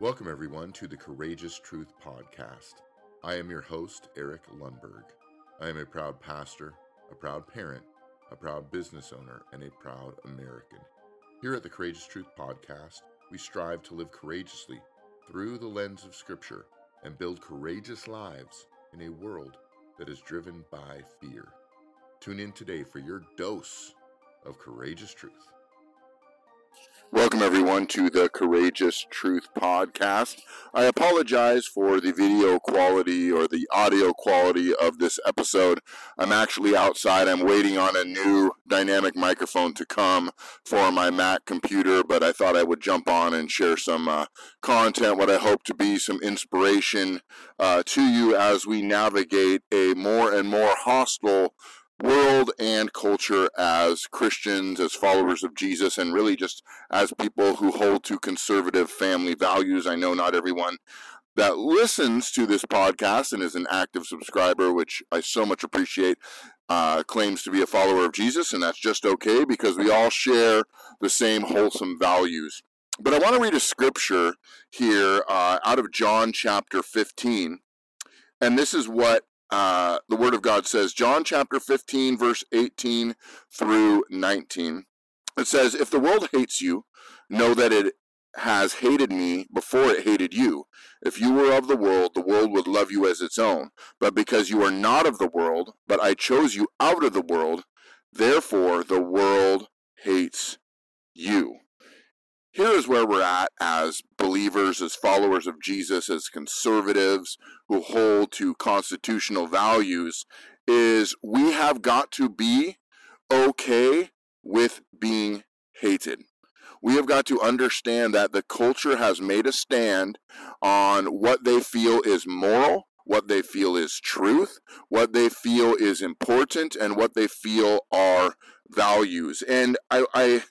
Welcome, everyone, to the Courageous Truth Podcast. I am your host, Eric Lundberg. I am a proud pastor, a proud parent, a proud business owner, and a proud American. Here at the Courageous Truth Podcast, we strive to live courageously through the lens of Scripture and build courageous lives in a world that is driven by fear. Tune in today for your dose of courageous truth. Welcome, everyone, to the Courageous Truth Podcast. I apologize for the video quality or the audio quality of this episode. I'm actually outside. I'm waiting on a new dynamic microphone to come for my Mac computer, but I thought I would jump on and share some uh, content, what I hope to be some inspiration uh, to you as we navigate a more and more hostile world and culture as Christians, as followers of Jesus, and really just as people who hold to conservative family values. I know not everyone that listens to this podcast and is an active subscriber, which I so much appreciate, uh, claims to be a follower of Jesus, and that's just okay because we all share the same wholesome values. But I want to read a scripture here uh, out of John chapter 15. And this is what uh, the Word of God says, John chapter 15, verse 18 through 19. It says, If the world hates you, know that it has hated me before it hated you. If you were of the world, the world would love you as its own. But because you are not of the world, but I chose you out of the world, therefore the world hates you here is where we're at as believers, as followers of Jesus, as conservatives who hold to constitutional values, is we have got to be okay with being hated. We have got to understand that the culture has made a stand on what they feel is moral, what they feel is truth, what they feel is important, and what they feel are values. And I, I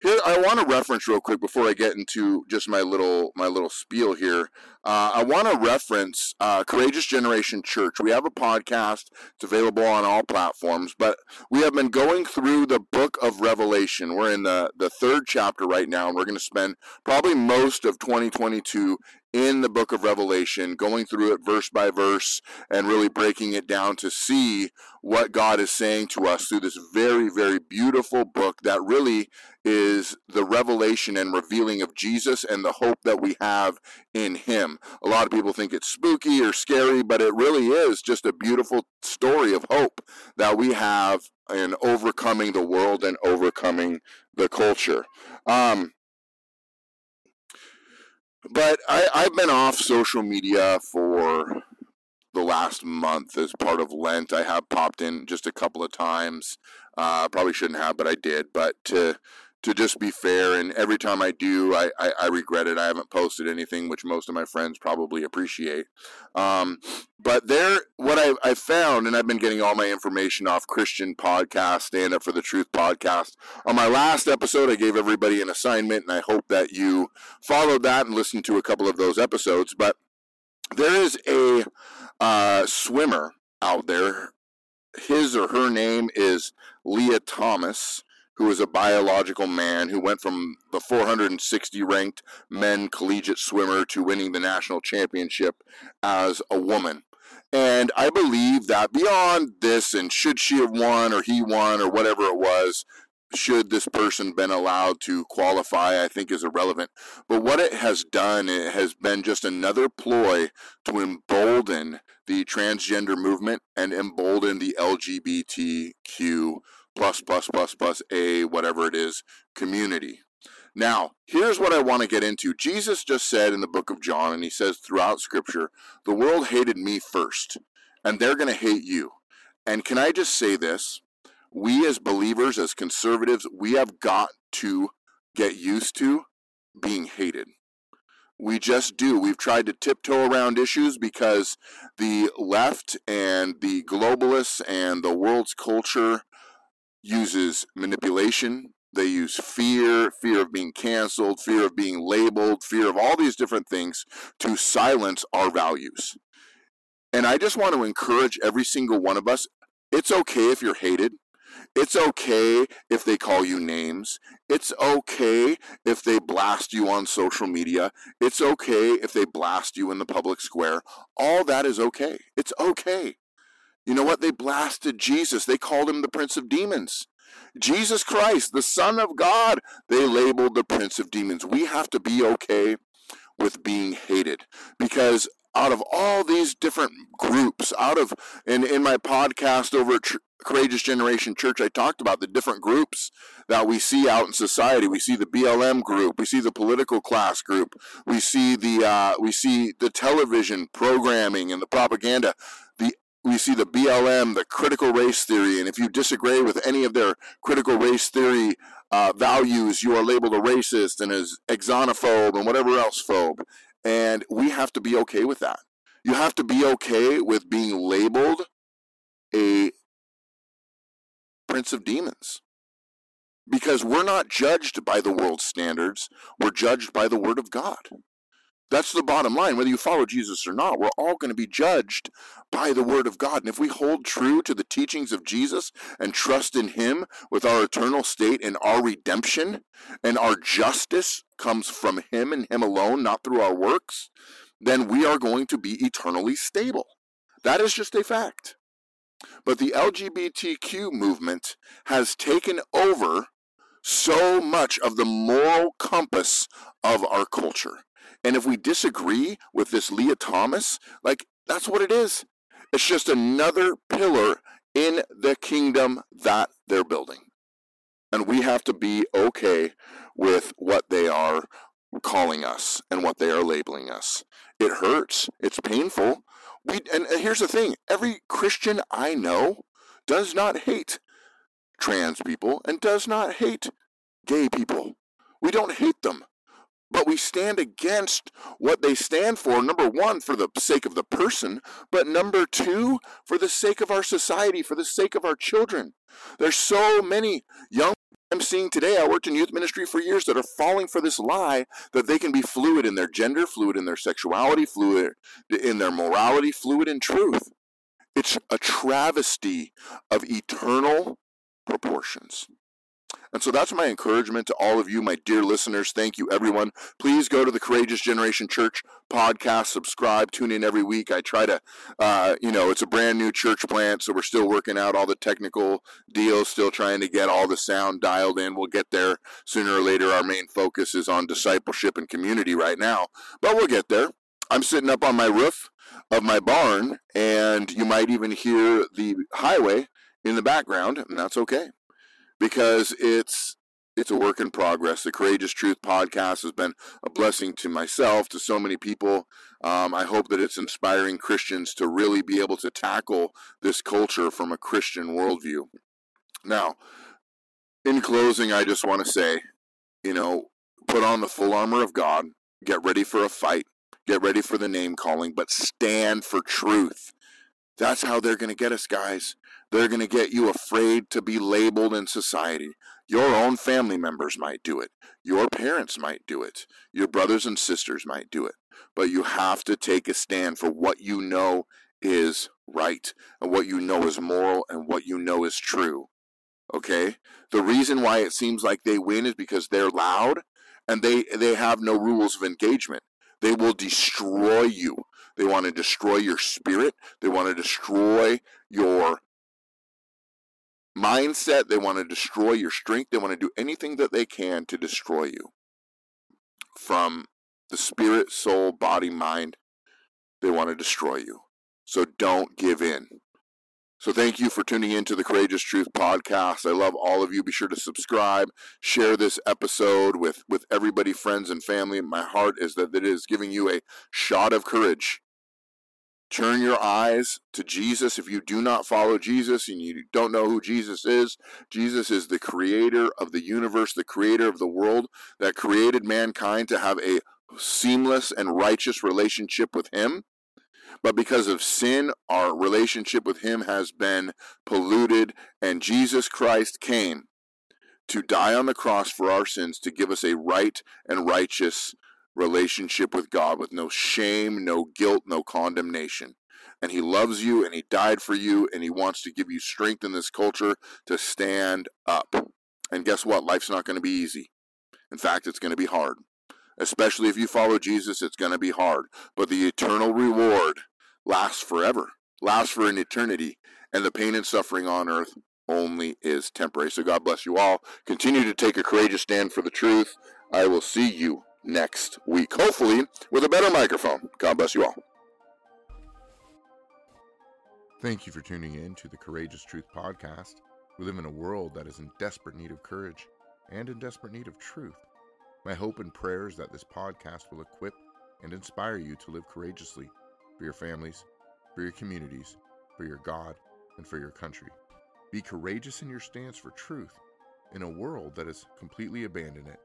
here, I want to reference real quick before I get into just my little my little spiel here. Uh, I want to reference uh, Courageous Generation Church. We have a podcast; it's available on all platforms. But we have been going through the Book of Revelation. We're in the the third chapter right now, and we're going to spend probably most of 2022 in the book of Revelation, going through it verse by verse and really breaking it down to see what God is saying to us through this very, very beautiful book that really is the revelation and revealing of Jesus and the hope that we have in Him. A lot of people think it's spooky or scary, but it really is just a beautiful story of hope that we have in overcoming the world and overcoming the culture. Um, but I, I've been off social media for the last month as part of Lent. I have popped in just a couple of times. Uh, probably shouldn't have, but I did. But to to just be fair. And every time I do, I, I, I, regret it. I haven't posted anything, which most of my friends probably appreciate. Um, but there, what I, I found, and I've been getting all my information off Christian podcast, Stand Up for the Truth podcast. On my last episode, I gave everybody an assignment, and I hope that you followed that and listened to a couple of those episodes. But there is a uh, swimmer out there. His or her name is Lia Thomas who is a biological man who went from the 460 ranked men collegiate swimmer to winning the national championship as a woman. And I believe that beyond this, and should she have won or he won or whatever it was, should this person been allowed to qualify, I think is irrelevant. But what it has done, it has been just another ploy to embolden the transgender movement and embolden the LGBTQ plus plus plus plus a whatever it is community. Now, here's what I want to get into. Jesus just said in the book of John, and he says throughout scripture, the world hated me first, and they're going to hate you. And can I just say this? We as believers, as conservatives, we have got to get used to being hated. We just do. We've tried to tiptoe around issues because the left and the globalists and the world's culture uses manipulation. They use fear, fear of being canceled, fear of being labeled, fear of all these different things to silence our values. And I just want to encourage every single one of us it's okay if you're hated. It's okay if they call you names. It's okay if they blast you on social media. It's okay if they blast you in the public square. All that is okay. It's okay. You know what? They blasted Jesus. They called him the Prince of Demons. Jesus Christ, the Son of God, they labeled the Prince of Demons. We have to be okay with being hated because out of all these different groups, out of in in my podcast over at Courageous Generation Church, I talked about the different groups that we see out in society. We see the BLM group, we see the political class group, we see the uh, we see the television programming and the propaganda. We see the BLM, the critical race theory, and if you disagree with any of their critical race theory uh, values, you are labeled a racist and as xenophobe and whatever else phobe. And we have to be okay with that. You have to be okay with being labeled a prince of demons. Because we're not judged by the world's standards, we're judged by the word of God. That's the bottom line. Whether you follow Jesus or not, we're all going to be judged by the Word of God. And if we hold true to the teachings of Jesus and trust in Him with our eternal state and our redemption and our justice comes from Him and Him alone, not through our works, then we are going to be eternally stable. That is just a fact. But the LGBTQ movement has taken over so much of the moral compass of our culture. And if we disagree with this Lia Thomas, like that's what it is. It's just another pillar in the kingdom that they're building. And we have to be okay with what they are calling us and what they are labeling us. It hurts. It's painful. We and here's the thing, every Christian I know does not hate trans people and does not hate gay people. We don't hate them but we stand against what they stand for. Number one, for the sake of the person, but number two, for the sake of our society, for the sake of our children. There's so many young I'm seeing today. I worked in youth ministry for years that are falling for this lie that they can be fluid in their gender, fluid in their sexuality, fluid in their morality, fluid in truth. It's a travesty of eternal proportions. And so that's my encouragement to all of you, my dear listeners. Thank you, everyone. Please go to the Courageous Generation Church podcast, subscribe, tune in every week. I try to, uh, you know, it's a brand new church plant, so we're still working out all the technical deals, still trying to get all the sound dialed in. We'll get there sooner or later. Our main focus is on discipleship and community right now, but we'll get there. I'm sitting up on my roof of my barn, and you might even hear the highway in the background, and that's okay because it's it's a work in progress. The Courageous Truth podcast has been a blessing to myself, to so many people. Um, I hope that it's inspiring Christians to really be able to tackle this culture from a Christian worldview. Now, in closing, I just want to say, you know, put on the full armor of God, get ready for a fight, get ready for the name calling, but stand for truth. That's how they're going to get us, guys. They're going to get you afraid to be labeled in society. Your own family members might do it. Your parents might do it. Your brothers and sisters might do it. But you have to take a stand for what you know is right and what you know is moral and what you know is true. Okay? The reason why it seems like they win is because they're loud and they they have no rules of engagement. They will destroy you. They want to destroy your spirit. They want to destroy your mindset. They want to destroy your strength. They want to do anything that they can to destroy you from the spirit, soul, body, mind. They want to destroy you. So don't give in. So thank you for tuning in to the Courageous Truth podcast. I love all of you. Be sure to subscribe, share this episode with with everybody, friends and family. My heart is that it is giving you a shot of courage Turn your eyes to Jesus. If you do not follow Jesus and you don't know who Jesus is, Jesus is the creator of the universe, the creator of the world that created mankind to have a seamless and righteous relationship with Him. But because of sin, our relationship with Him has been polluted, and Jesus Christ came to die on the cross for our sins to give us a right and righteous relationship with God with no shame, no guilt, no condemnation. and He loves you and He died for you and He wants to give you strength in this culture to stand up. And guess what? Life's not going to be easy. In fact, it's going to be hard. Especially if you follow Jesus, it's going to be hard. But the eternal reward lasts forever, lasts for an eternity. And the pain and suffering on earth only is temporary. So God bless you all. Continue to take a courageous stand for the truth. I will see you next week, hopefully with a better microphone. God bless you all. Thank you for tuning in to the Courageous Truth Podcast. We live in a world that is in desperate need of courage and in desperate need of truth. My hope and prayer is that this podcast will equip and inspire you to live courageously for your families, for your communities, for your God, and for your country. Be courageous in your stance for truth in a world that has completely abandoned it.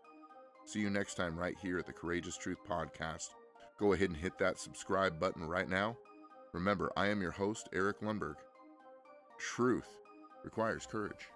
See you next time, right here at the Courageous Truth Podcast. Go ahead and hit that subscribe button right now. Remember, I am your host, Eric Lundberg. Truth requires courage.